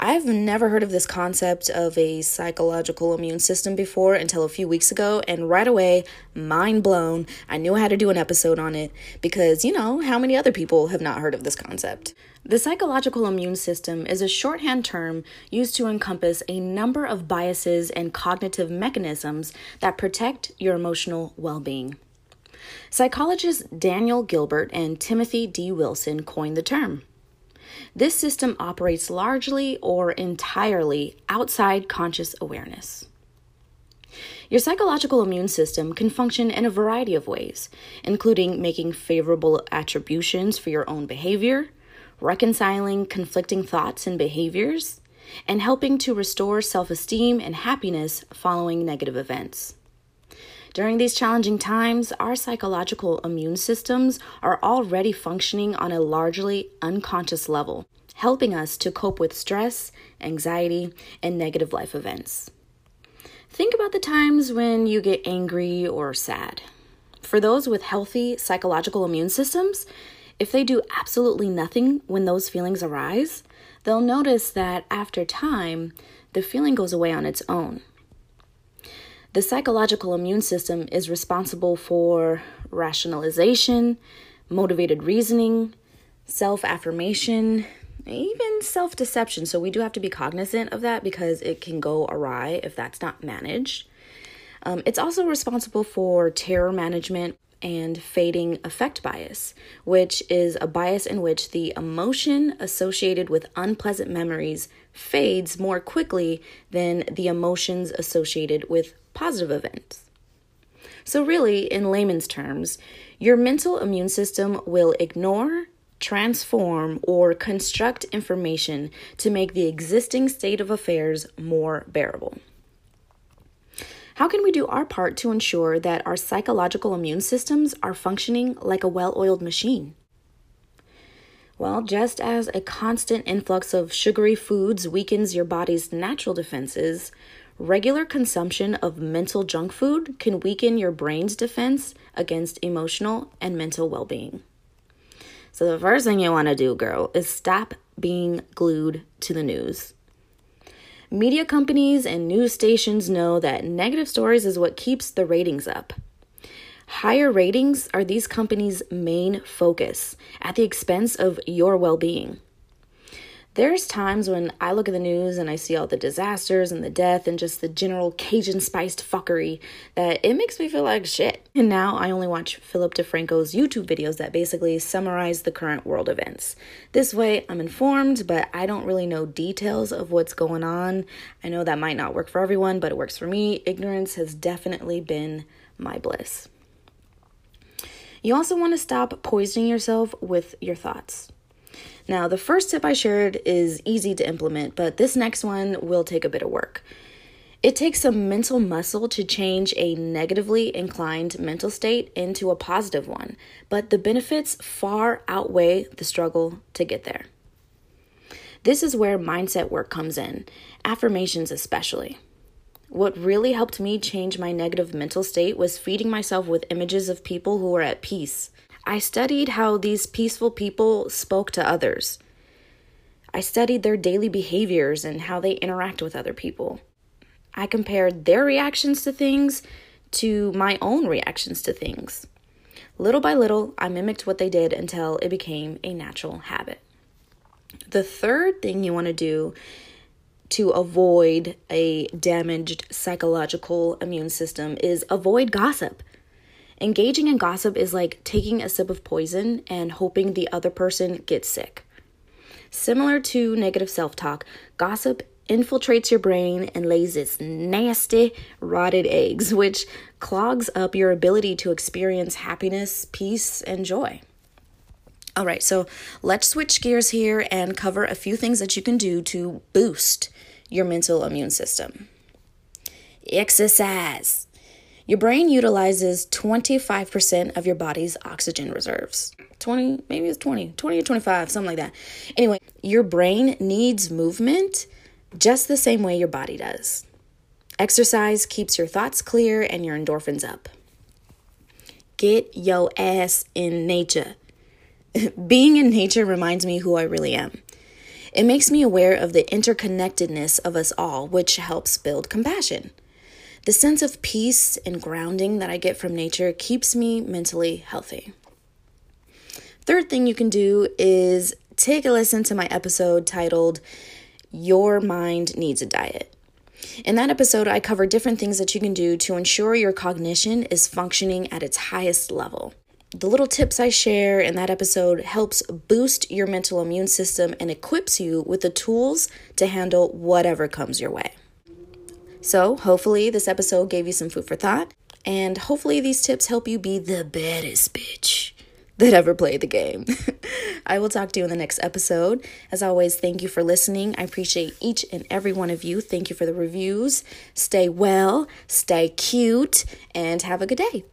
I've never heard of this concept of a psychological immune system before until a few weeks ago, and right away, mind blown. I knew I had to do an episode on it because, you know, how many other people have not heard of this concept? The psychological immune system is a shorthand term used to encompass a number of biases and cognitive mechanisms that protect your emotional well being. Psychologists Daniel Gilbert and Timothy D. Wilson coined the term. This system operates largely or entirely outside conscious awareness. Your psychological immune system can function in a variety of ways, including making favorable attributions for your own behavior, reconciling conflicting thoughts and behaviors, and helping to restore self esteem and happiness following negative events. During these challenging times, our psychological immune systems are already functioning on a largely unconscious level, helping us to cope with stress, anxiety, and negative life events. Think about the times when you get angry or sad. For those with healthy psychological immune systems, if they do absolutely nothing when those feelings arise, they'll notice that after time, the feeling goes away on its own. The psychological immune system is responsible for rationalization, motivated reasoning, self affirmation, even self deception. So, we do have to be cognizant of that because it can go awry if that's not managed. Um, it's also responsible for terror management and fading affect bias, which is a bias in which the emotion associated with unpleasant memories fades more quickly than the emotions associated with positive events. So, really, in layman's terms, your mental immune system will ignore, transform, or construct information to make the existing state of affairs more bearable. How can we do our part to ensure that our psychological immune systems are functioning like a well oiled machine? Well, just as a constant influx of sugary foods weakens your body's natural defenses, Regular consumption of mental junk food can weaken your brain's defense against emotional and mental well being. So, the first thing you want to do, girl, is stop being glued to the news. Media companies and news stations know that negative stories is what keeps the ratings up. Higher ratings are these companies' main focus at the expense of your well being. There's times when I look at the news and I see all the disasters and the death and just the general Cajun spiced fuckery that it makes me feel like shit. And now I only watch Philip DeFranco's YouTube videos that basically summarize the current world events. This way I'm informed, but I don't really know details of what's going on. I know that might not work for everyone, but it works for me. Ignorance has definitely been my bliss. You also want to stop poisoning yourself with your thoughts. Now, the first tip I shared is easy to implement, but this next one will take a bit of work. It takes some mental muscle to change a negatively inclined mental state into a positive one, but the benefits far outweigh the struggle to get there. This is where mindset work comes in, affirmations especially. What really helped me change my negative mental state was feeding myself with images of people who were at peace, I studied how these peaceful people spoke to others. I studied their daily behaviors and how they interact with other people. I compared their reactions to things to my own reactions to things. Little by little, I mimicked what they did until it became a natural habit. The third thing you want to do to avoid a damaged psychological immune system is avoid gossip. Engaging in gossip is like taking a sip of poison and hoping the other person gets sick. Similar to negative self talk, gossip infiltrates your brain and lays its nasty, rotted eggs, which clogs up your ability to experience happiness, peace, and joy. All right, so let's switch gears here and cover a few things that you can do to boost your mental immune system. Exercise. Your brain utilizes 25% of your body's oxygen reserves. 20, maybe it's 20, 20 or 25, something like that. Anyway, your brain needs movement just the same way your body does. Exercise keeps your thoughts clear and your endorphins up. Get your ass in nature. Being in nature reminds me who I really am. It makes me aware of the interconnectedness of us all, which helps build compassion. The sense of peace and grounding that I get from nature keeps me mentally healthy. Third thing you can do is take a listen to my episode titled Your Mind Needs a Diet. In that episode, I cover different things that you can do to ensure your cognition is functioning at its highest level. The little tips I share in that episode helps boost your mental immune system and equips you with the tools to handle whatever comes your way. So, hopefully, this episode gave you some food for thought, and hopefully, these tips help you be the baddest bitch that ever played the game. I will talk to you in the next episode. As always, thank you for listening. I appreciate each and every one of you. Thank you for the reviews. Stay well, stay cute, and have a good day.